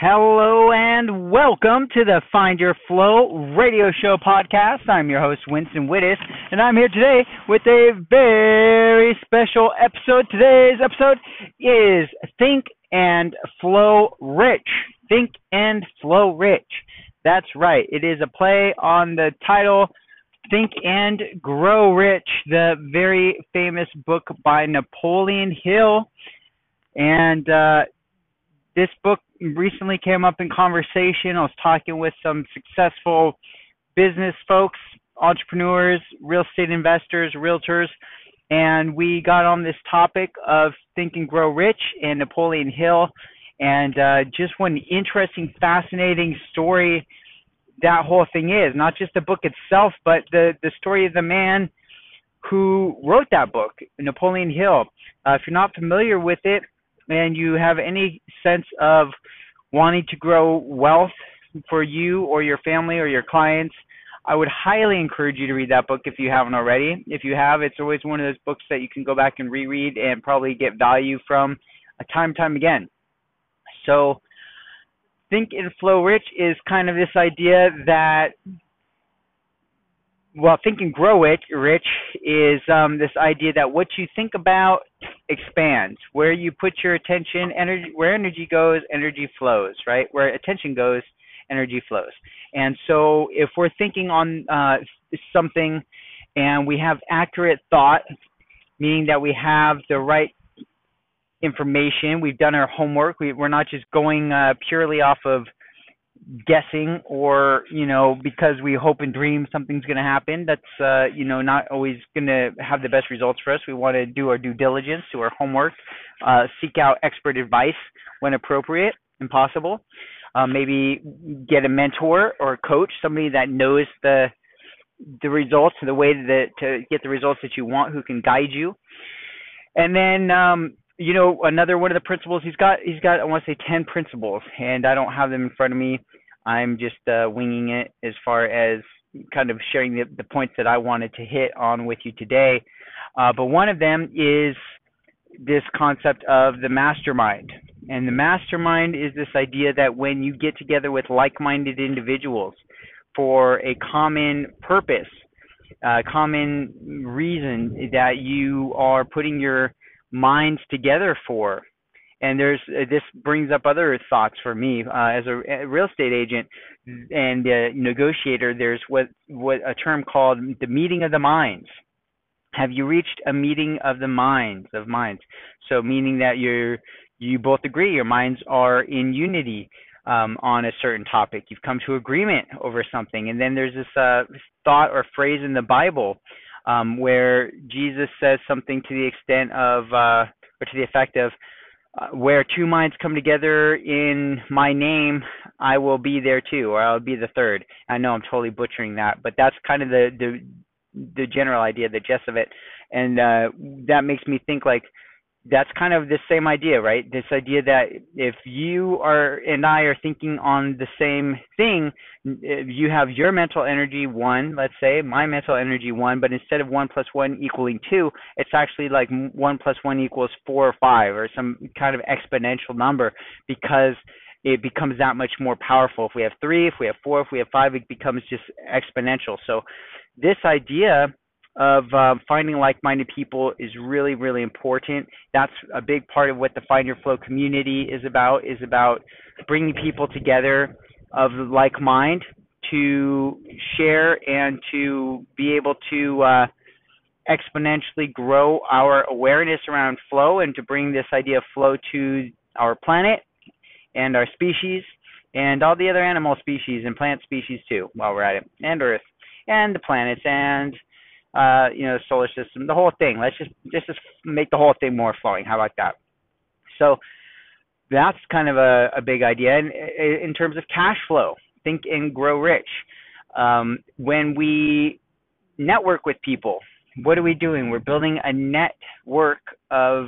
Hello and welcome to the Find Your Flow radio show podcast. I'm your host, Winston Wittes, and I'm here today with a very special episode. Today's episode is Think and Flow Rich. Think and Flow Rich. That's right. It is a play on the title Think and Grow Rich, the very famous book by Napoleon Hill. And uh, this book recently came up in conversation. I was talking with some successful business folks, entrepreneurs, real estate investors, realtors, and we got on this topic of Think and Grow Rich and Napoleon Hill, and uh, just what an interesting, fascinating story that whole thing is. Not just the book itself, but the the story of the man who wrote that book, Napoleon Hill. Uh, if you're not familiar with it, and you have any sense of wanting to grow wealth for you or your family or your clients, I would highly encourage you to read that book if you haven't already. If you have, it's always one of those books that you can go back and reread and probably get value from a time time again. So, Think and Flow Rich is kind of this idea that well, think and grow it, Rich, is um, this idea that what you think about expands. Where you put your attention, energy, where energy goes, energy flows, right? Where attention goes, energy flows. And so, if we're thinking on uh, something, and we have accurate thought, meaning that we have the right information, we've done our homework. We, are not just going uh, purely off of guessing or you know because we hope and dream something's going to happen that's uh you know not always going to have the best results for us. We want to do our due diligence do our homework uh seek out expert advice when appropriate and possible. Um, maybe get a mentor or a coach somebody that knows the the results the way that to get the results that you want who can guide you. And then um you know another one of the principles he's got he's got i want to say 10 principles and i don't have them in front of me I'm just uh, winging it as far as kind of sharing the, the points that I wanted to hit on with you today. Uh, but one of them is this concept of the mastermind. And the mastermind is this idea that when you get together with like minded individuals for a common purpose, a common reason that you are putting your minds together for, and there's uh, this brings up other thoughts for me uh, as a, a, real estate agent and negotiator. There's what what a term called the meeting of the minds. Have you reached a meeting of the minds of minds? So meaning that you're you both agree your minds are in unity um, on a certain topic. You've come to agreement over something, and then there's this uh, thought or phrase in the Bible um, where Jesus says something to the extent of uh, or to the effect of uh, where two minds come together in my name, I will be there too, or I'll be the third. I know I'm totally butchering that, but that's kind of the the the general idea, the gist of it, and uh, that makes me think like that's kind of the same idea, right? This idea that if you are and I are thinking on the same thing, you have your mental energy one, let's say, my mental energy one, but instead of one plus one equaling two, it's actually like one plus one equals four or five or some kind of exponential number because it becomes that much more powerful. If we have three, if we have four, if we have five, it becomes just exponential. So this idea of uh, finding like-minded people is really really important. That's a big part of what the find your flow community is about is about bringing people together of like mind to share and to be able to uh, exponentially grow our awareness around flow and to bring this idea of flow to our planet and our species and all the other animal species and plant species too while we're at it and earth and the planets and uh, you know, the solar system, the whole thing. Let's just just make the whole thing more flowing. How about that? So that's kind of a, a big idea. And in terms of cash flow, think and grow rich. Um, when we network with people, what are we doing? We're building a network of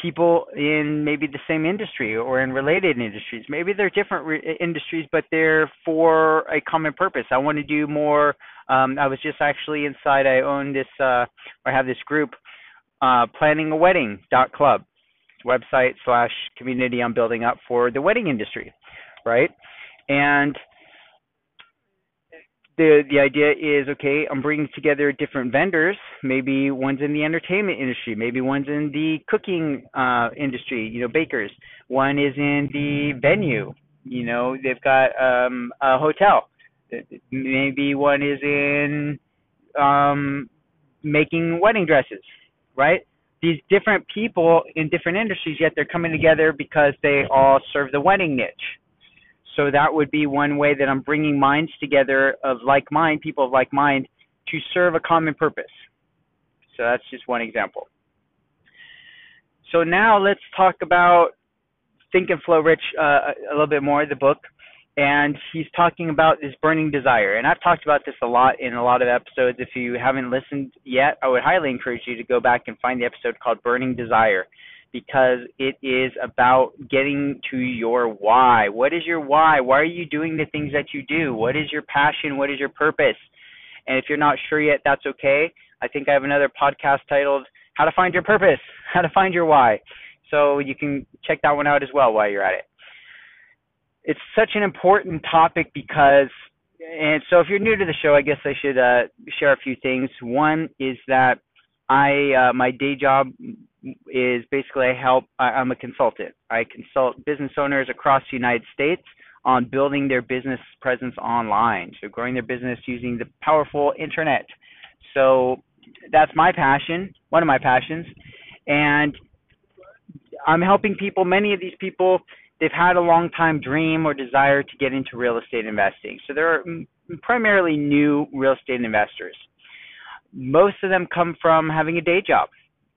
people in maybe the same industry or in related industries. Maybe they're different re- industries, but they're for a common purpose. I want to do more. Um, I was just actually inside. I own this uh, or have this group, uh, planning a wedding dot club, website slash community I'm building up for the wedding industry, right? And the the idea is okay i'm bringing together different vendors. Maybe one's in the entertainment industry. Maybe one's in the cooking uh industry you know bakers. One is in the venue you know they've got um a hotel. Maybe one is in um making wedding dresses right? These different people in different industries yet they're coming together because they all serve the wedding niche so that would be one way that I'm bringing minds together of like mind, people of like mind, to serve a common purpose. So that's just one example. So now let's talk about Think and Flow Rich uh, a little bit more, the book. And he's talking about this burning desire. And I've talked about this a lot in a lot of episodes. If you haven't listened yet, I would highly encourage you to go back and find the episode called Burning Desire because it is about getting to your why. What is your why? Why are you doing the things that you do? What is your passion? What is your purpose? And if you're not sure yet, that's okay. I think I have another podcast titled How to Find Your Purpose, How to Find Your Why. So you can check that one out as well while you're at it. It's such an important topic because and so if you're new to the show, I guess I should uh, share a few things. One is that I uh, my day job is basically I help. I'm a consultant. I consult business owners across the United States on building their business presence online, so growing their business using the powerful internet. So that's my passion, one of my passions, and I'm helping people. Many of these people, they've had a long time dream or desire to get into real estate investing. So they're primarily new real estate investors. Most of them come from having a day job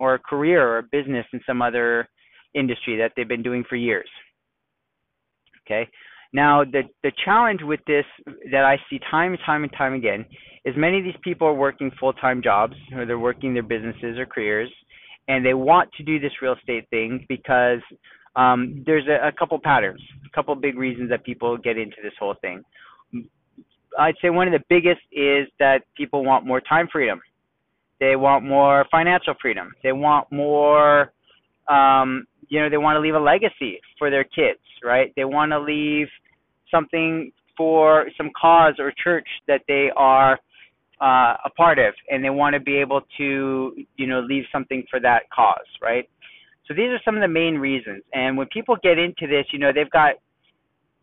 or a career or a business in some other industry that they've been doing for years. Okay. Now the the challenge with this that I see time and time and time again is many of these people are working full time jobs or they're working their businesses or careers and they want to do this real estate thing because um, there's a, a couple patterns, a couple big reasons that people get into this whole thing. I'd say one of the biggest is that people want more time freedom. They want more financial freedom. They want more, um, you know, they want to leave a legacy for their kids, right? They want to leave something for some cause or church that they are uh, a part of, and they want to be able to, you know, leave something for that cause, right? So these are some of the main reasons. And when people get into this, you know, they've got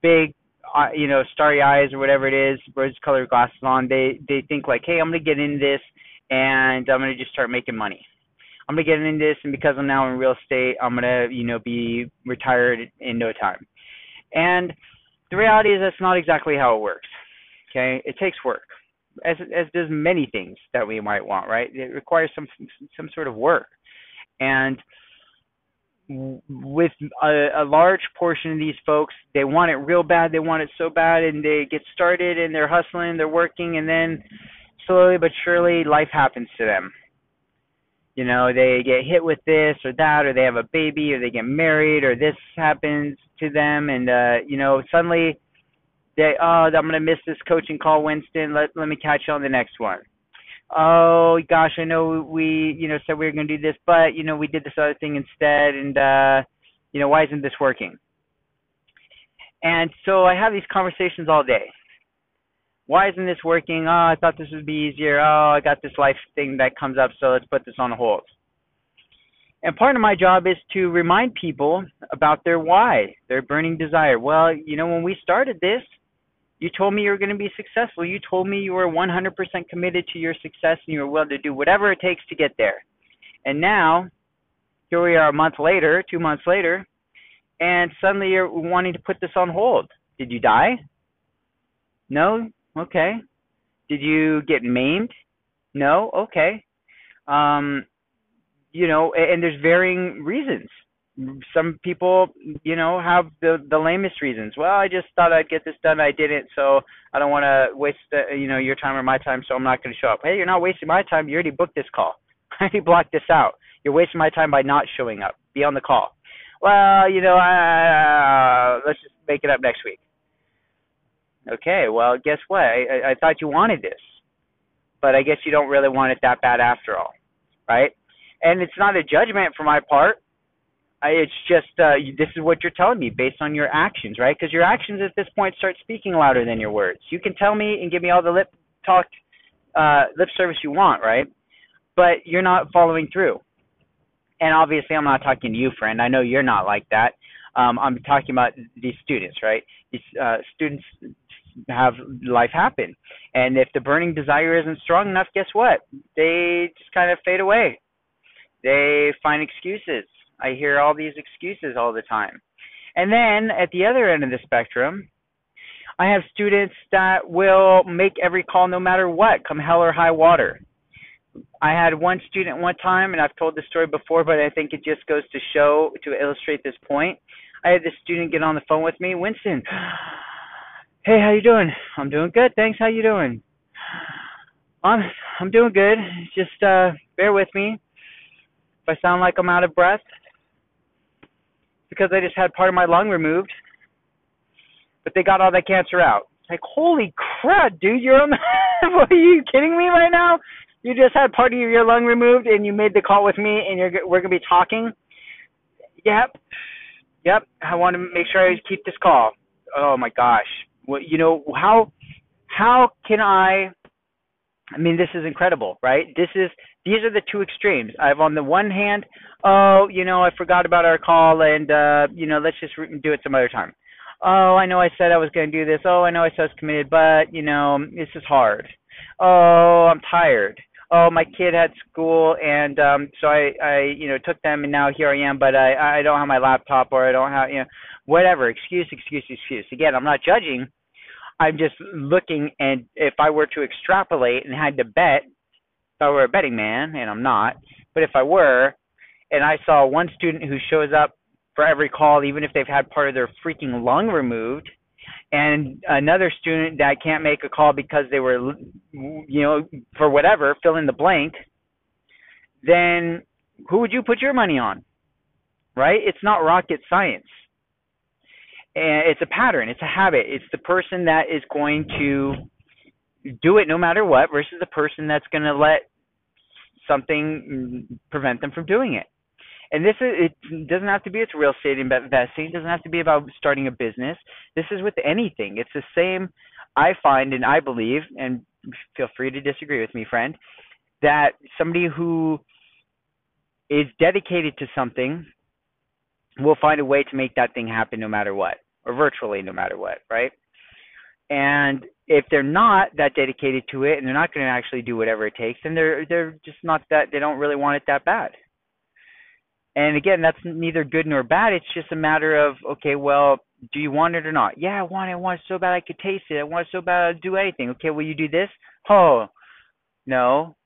big, uh, you know, starry eyes or whatever it is, rose-colored glasses on. They they think like, hey, I'm gonna get in this and I'm gonna just start making money. I'm gonna get into this, and because I'm now in real estate, I'm gonna, you know, be retired in no time. And the reality is that's not exactly how it works. Okay, it takes work, as as does many things that we might want. Right, it requires some some sort of work, and with a, a large portion of these folks, they want it real bad. They want it so bad, and they get started and they're hustling, they're working, and then slowly but surely life happens to them. You know, they get hit with this or that, or they have a baby, or they get married, or this happens to them, and uh, you know, suddenly they, oh, I'm gonna miss this coaching call, Winston. Let let me catch you on the next one. Oh gosh, I know we, you know, said we were gonna do this, but you know, we did this other thing instead, and uh, you know, why isn't this working? And so I have these conversations all day why isn't this working? Oh, I thought this would be easier. Oh, I got this life thing that comes up, so let's put this on hold. And part of my job is to remind people about their why, their burning desire. Well, you know, when we started this, you told me you were going to be successful. You told me you were 100% committed to your success and you were willing to do whatever it takes to get there. And now, here we are a month later, two months later, and suddenly you're wanting to put this on hold. Did you die? No, Okay. Did you get maimed? No. Okay. Um, you know, and there's varying reasons. Some people, you know, have the the lamest reasons. Well, I just thought I'd get this done. I didn't, so I don't want to waste, uh, you know, your time or my time. So I'm not going to show up. Hey, you're not wasting my time. You already booked this call. I already blocked this out. You're wasting my time by not showing up. Be on the call. Well, you know, uh, let's just make it up next week. Okay, well, guess what? I, I thought you wanted this, but I guess you don't really want it that bad after all, right? And it's not a judgment for my part. I, it's just uh, you, this is what you're telling me based on your actions, right? Because your actions at this point start speaking louder than your words. You can tell me and give me all the lip talk, uh, lip service you want, right? But you're not following through. And obviously, I'm not talking to you, friend. I know you're not like that. Um, I'm talking about these students, right? These uh, students have life happen, and if the burning desire isn't strong enough, guess what? They just kind of fade away. They find excuses I hear all these excuses all the time. And then at the other end of the spectrum, I have students that will make every call no matter what, come hell or high water. I had one student one time, and I've told this story before, but I think it just goes to show, to illustrate this point. I had this student get on the phone with me, Winston. Hey, how you doing? I'm doing good, thanks. How you doing? I'm I'm doing good. Just uh bear with me. If I sound like I'm out of breath, because I just had part of my lung removed. But they got all that cancer out. Like, holy crap, dude, you're on the, are you kidding me right now? You just had part of your lung removed and you made the call with me and you're we're going to be talking. Yep. Yep. I want to make sure I keep this call. Oh my gosh. Well, you know, how how can I I mean, this is incredible, right? This is these are the two extremes. I've on the one hand, oh, you know, I forgot about our call, and uh, you know, let's just do it some other time. Oh, I know I said I was going to do this. Oh, I know I said I was committed, but you know, this is hard. Oh, I'm tired. Oh, my kid had school, and um, so I, I, you know, took them, and now here I am, but I, I don't have my laptop, or I don't have, you know, whatever. Excuse, excuse, excuse. Again, I'm not judging I'm just looking, and if I were to extrapolate and had to bet, if I were a betting man, and I'm not, but if I were, and I saw one student who shows up for every call, even if they've had part of their freaking lung removed, and another student that can't make a call because they were, you know, for whatever, fill in the blank, then who would you put your money on? Right? It's not rocket science and it's a pattern it's a habit. It's the person that is going to do it no matter what versus the person that's going to let something prevent them from doing it. And this is it doesn't have to be it's real estate investing it doesn't have to be about starting a business. This is with anything. It's the same i find and i believe and feel free to disagree with me friend that somebody who is dedicated to something will find a way to make that thing happen no matter what or virtually no matter what, right? And if they're not that dedicated to it and they're not going to actually do whatever it takes, then they're they're just not that they don't really want it that bad. And again, that's neither good nor bad. It's just a matter of okay, well, do you want it or not? Yeah, I want it. I want it so bad I could taste it. I want it so bad I'd do anything. Okay, will you do this? Oh, no.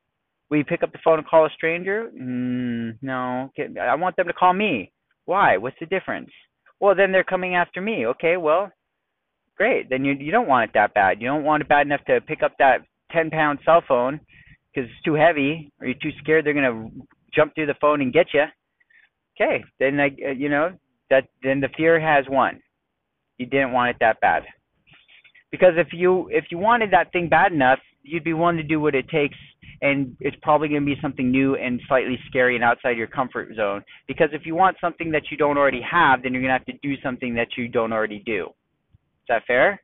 Will you pick up the phone and call a stranger? Mm, no. Okay, I want them to call me. Why? What's the difference? Well, then they're coming after me. Okay, well, great. Then you you don't want it that bad. You don't want it bad enough to pick up that 10 pound cell phone because it's too heavy, or you're too scared they're gonna jump through the phone and get you. Okay, then I, uh, you know that then the fear has won. You didn't want it that bad. Because if you if you wanted that thing bad enough, you'd be willing to do what it takes and it's probably going to be something new and slightly scary and outside your comfort zone. Because if you want something that you don't already have, then you're going to have to do something that you don't already do. Is that fair?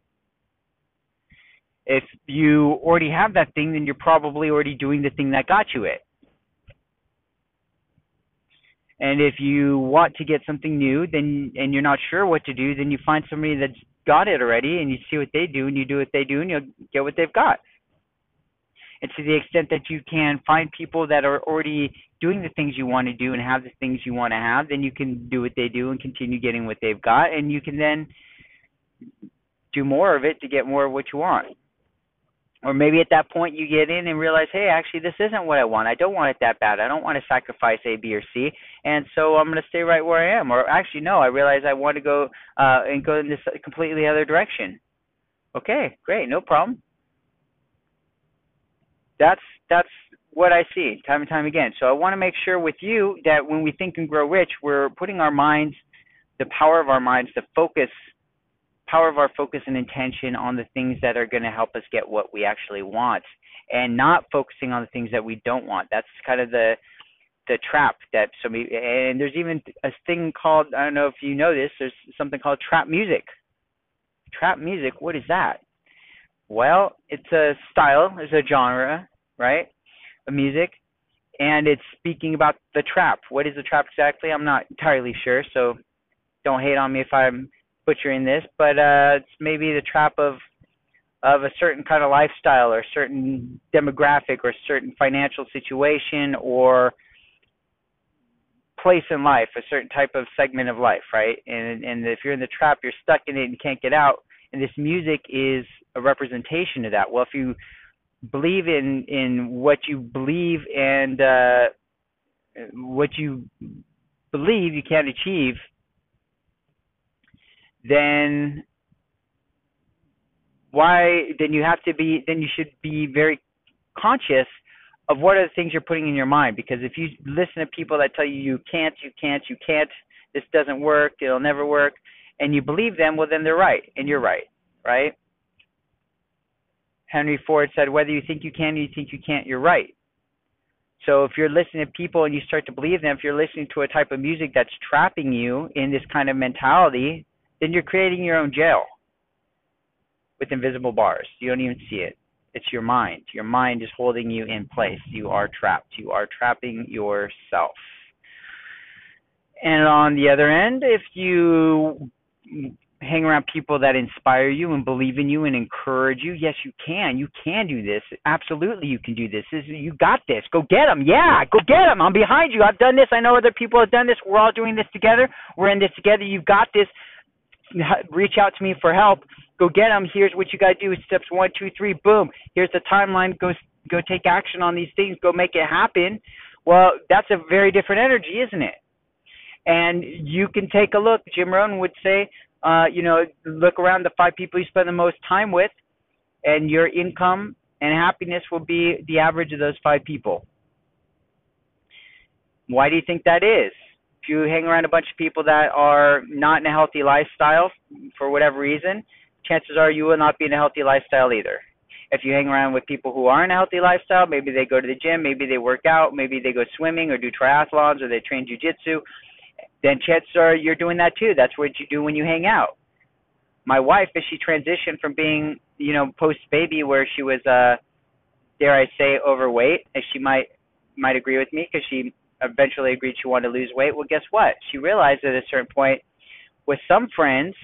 If you already have that thing, then you're probably already doing the thing that got you it. And if you want to get something new, then and you're not sure what to do, then you find somebody that's got it already, and you see what they do, and you do what they do, and you'll get what they've got and to the extent that you can find people that are already doing the things you want to do and have the things you want to have, then you can do what they do and continue getting what they've got, and you can then do more of it to get more of what you want. Or maybe at that point you get in and realize, hey, actually this isn't what I want. I don't want it that bad. I don't want to sacrifice A, B, or C, and so I'm going to stay right where I am. Or actually, no, I realize I want to go uh, and go in this completely other direction. Okay, great, no problem that's that's what I see time and time again. So I want to make sure with you that when we think and grow rich, we're putting our minds, the power of our minds, the focus, power of our focus and intention on the things that are going to help us get what we actually want, and not focusing on the things that we don't want. That's kind of the the trap that somebody and there's even a thing called I don't know if you know this. There's something called trap music. Trap music. What is that? Well, it's a style, it's a genre, right? Of music, and it's speaking about the trap. What is the trap exactly? I'm not entirely sure, so don't hate on me if I'm butchering this, but uh, it's maybe the trap of of a certain kind of lifestyle or certain demographic or certain financial situation or place in life, a certain type of segment of life, right? And and if you're in the trap, you're stuck in it and can't get out. And this music is a representation of that. Well, if you believe in in what you believe and uh, what you believe you can't achieve, then why then you have to be then you should be very conscious of what are the things you're putting in your mind because if you listen to people that tell you you can't you can't you can't this doesn't work it'll never work and you believe them well then they're right and you're right right henry ford said whether you think you can or you think you can't you're right so if you're listening to people and you start to believe them if you're listening to a type of music that's trapping you in this kind of mentality then you're creating your own jail with invisible bars. You don't even see it. It's your mind. Your mind is holding you in place. You are trapped. You are trapping yourself. And on the other end, if you hang around people that inspire you and believe in you and encourage you, yes, you can. You can do this. Absolutely, you can do this. this you got this. Go get them. Yeah, go get them. I'm behind you. I've done this. I know other people have done this. We're all doing this together. We're in this together. You've got this. Reach out to me for help Go get them. Here's what you got to do. Steps one, two, three. Boom. Here's the timeline. Go go take action on these things. Go make it happen. Well, that's a very different energy, isn't it? And you can take a look. Jim Rohn would say, uh, you know, look around the five people you spend the most time with, and your income and happiness will be the average of those five people. Why do you think that is? If you hang around a bunch of people that are not in a healthy lifestyle for whatever reason, chances are you will not be in a healthy lifestyle either. If you hang around with people who are in a healthy lifestyle, maybe they go to the gym, maybe they work out, maybe they go swimming or do triathlons or they train jujitsu, then chances are you're doing that too. That's what you do when you hang out. My wife, as she transitioned from being, you know, post baby where she was, uh, dare I say, overweight, as she might might agree with me because she eventually agreed she wanted to lose weight. Well, guess what? She realized at a certain point with some friends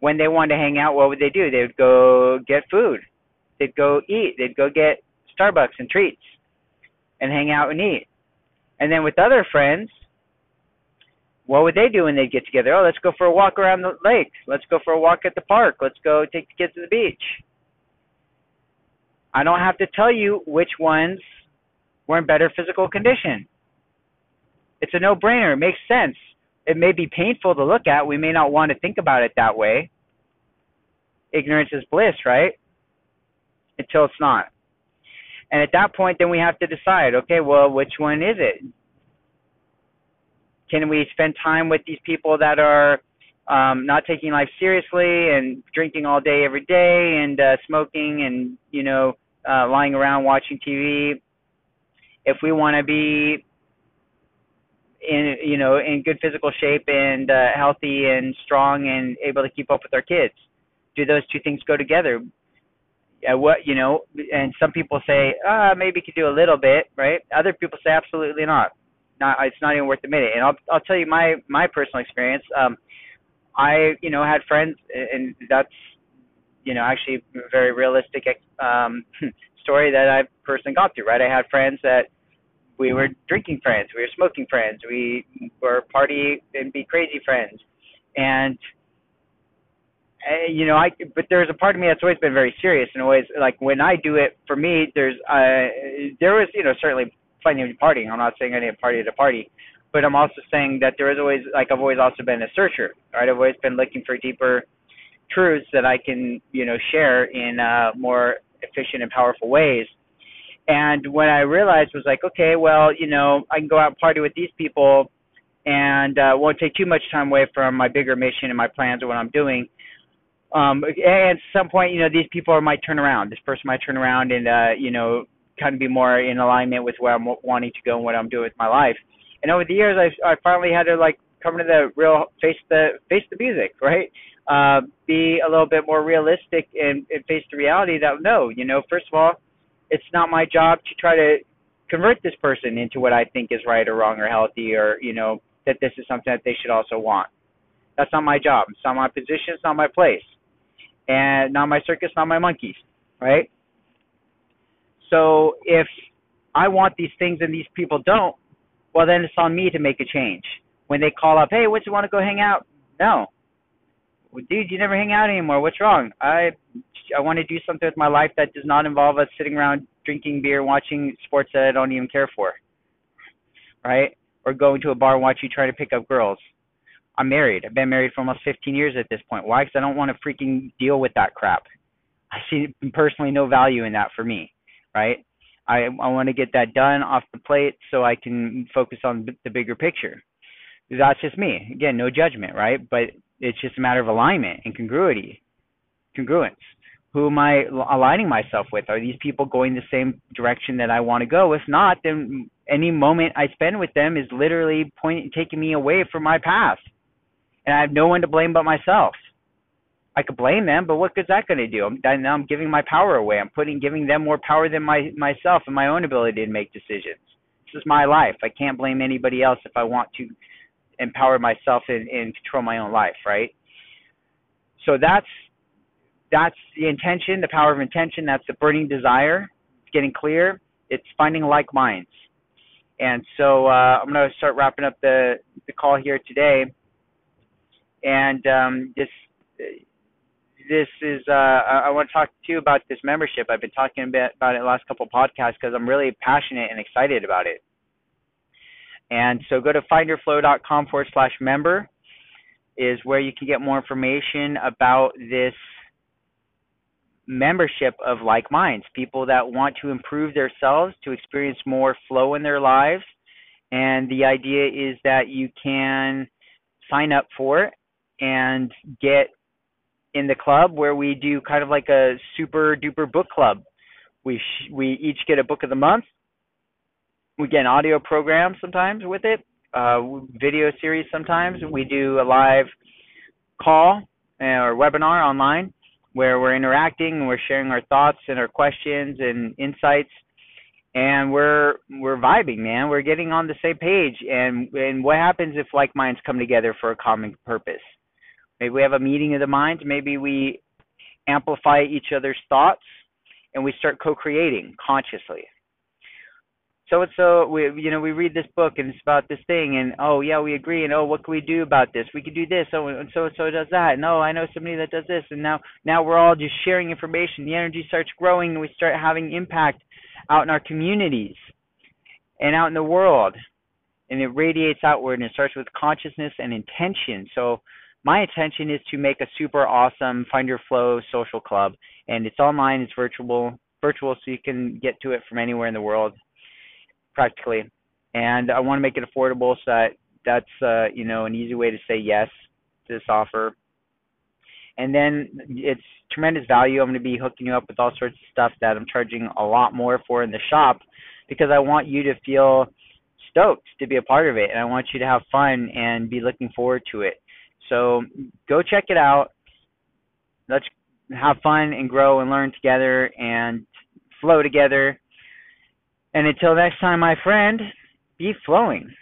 when they wanted to hang out, what would they do? They would go get food. They'd go eat. They'd go get Starbucks and treats and hang out and eat. And then with other friends, what would they do when they'd get together? Oh, let's go for a walk around the lake. Let's go for a walk at the park. Let's go take the kids to the beach. I don't have to tell you which ones were in better physical condition. It's a no-brainer. It makes sense it may be painful to look at. We may not want to think about it that way. Ignorance is bliss, right? Until it's not. And at that point, then we have to decide okay, well, which one is it? Can we spend time with these people that are um, not taking life seriously and drinking all day every day and uh, smoking and, you know, uh, lying around watching TV? If we want to be in you know in good physical shape and uh, healthy and strong and able to keep up with our kids. Do those two things go together? Uh, what you know, and some people say, ah, maybe you could do a little bit, right? Other people say absolutely not. Not it's not even worth the minute. And I'll I'll tell you my my personal experience. Um, I you know had friends, and that's you know actually a very realistic um, story that I've personally gone through. Right, I had friends that we were drinking friends, we were smoking friends, we were party and be crazy friends, and uh, you know, I but there's a part of me that's always been very serious and always like when I do it for me, there's uh there was you know certainly plenty of partying. I'm not saying I didn't party to party, but I'm also saying that there is always like I've always also been a searcher. Right, I've always been looking for deeper truths that I can you know share in uh, more efficient and powerful ways and when I realized was like, okay, well, you know, I can go out and party with these people and uh, won't take too much time away from my bigger mission and my plans or what I'm doing. Um, and at some point, you know, these people might turn around. This person might turn around and, uh, you know, kind of be more in alignment with where I'm wanting to go and what I'm doing with my life. And over the years, I I finally had to like come to the real face the face the music, right? Uh, be a little bit more realistic and, and face the reality that no, you know, first of all, it's not my job to try to convert this person into what I think is right or wrong or healthy or you know that this is something that they should also want. That's not my job. It's not my position. It's not my place, and not my circus, not my monkeys, right? So if I want these things and these people don't, well then it's on me to make a change. When they call up, hey, what you want to go hang out? No, well, dude, you never hang out anymore. What's wrong? I I want to do something with my life that does not involve us sitting around drinking beer, watching sports that I don't even care for, right? Or going to a bar and watch you trying to pick up girls. I'm married. I've been married for almost 15 years at this point. Why? Because I don't want to freaking deal with that crap. I see personally no value in that for me, right? I I want to get that done off the plate so I can focus on the bigger picture. That's just me. Again, no judgment, right? But it's just a matter of alignment and congruity, congruence. Who am I aligning myself with? Are these people going the same direction that I want to go? If not, then any moment I spend with them is literally pointing, taking me away from my path, and I have no one to blame but myself. I could blame them, but what good's that going to do? I'm, now I'm giving my power away. I'm putting, giving them more power than my myself and my own ability to make decisions. This is my life. I can't blame anybody else if I want to empower myself and, and control my own life, right? So that's that's the intention, the power of intention. That's the burning desire. It's getting clear. It's finding like minds. And so uh, I'm going to start wrapping up the the call here today. And um, this this is uh, I, I want to talk to you about this membership. I've been talking a bit about it last couple of podcasts because I'm really passionate and excited about it. And so go to findyourflow.com forward slash member is where you can get more information about this membership of like minds, people that want to improve themselves, to experience more flow in their lives. And the idea is that you can sign up for it and get in the club where we do kind of like a super duper book club. We sh- we each get a book of the month. We get an audio program sometimes with it, uh, video series sometimes. We do a live call uh, or webinar online where we're interacting and we're sharing our thoughts and our questions and insights. And we're we're vibing man. We're getting on the same page. And and what happens if like minds come together for a common purpose maybe we have a meeting of the minds. Maybe we amplify each other's thoughts and we start co-creating consciously. So and so we you know we read this book and it's about this thing and oh yeah we agree and oh what can we do about this? We could do this. Oh and so and so does that. No oh, I know somebody that does this. And now now we're all just sharing information. The energy starts growing and we start having impact out in our communities and out in the world. And it radiates outward and it starts with consciousness and intention. So my intention is to make a super awesome find your flow social club and it's online it's virtual virtual so you can get to it from anywhere in the world practically, and I want to make it affordable so that that's uh, you know an easy way to say yes to this offer. And then it's tremendous value. I'm going to be hooking you up with all sorts of stuff that I'm charging a lot more for in the shop because I want you to feel stoked to be a part of it and I want you to have fun and be looking forward to it. So go check it out. Let's have fun and grow and learn together and flow together and until next time, my friend, be flowing.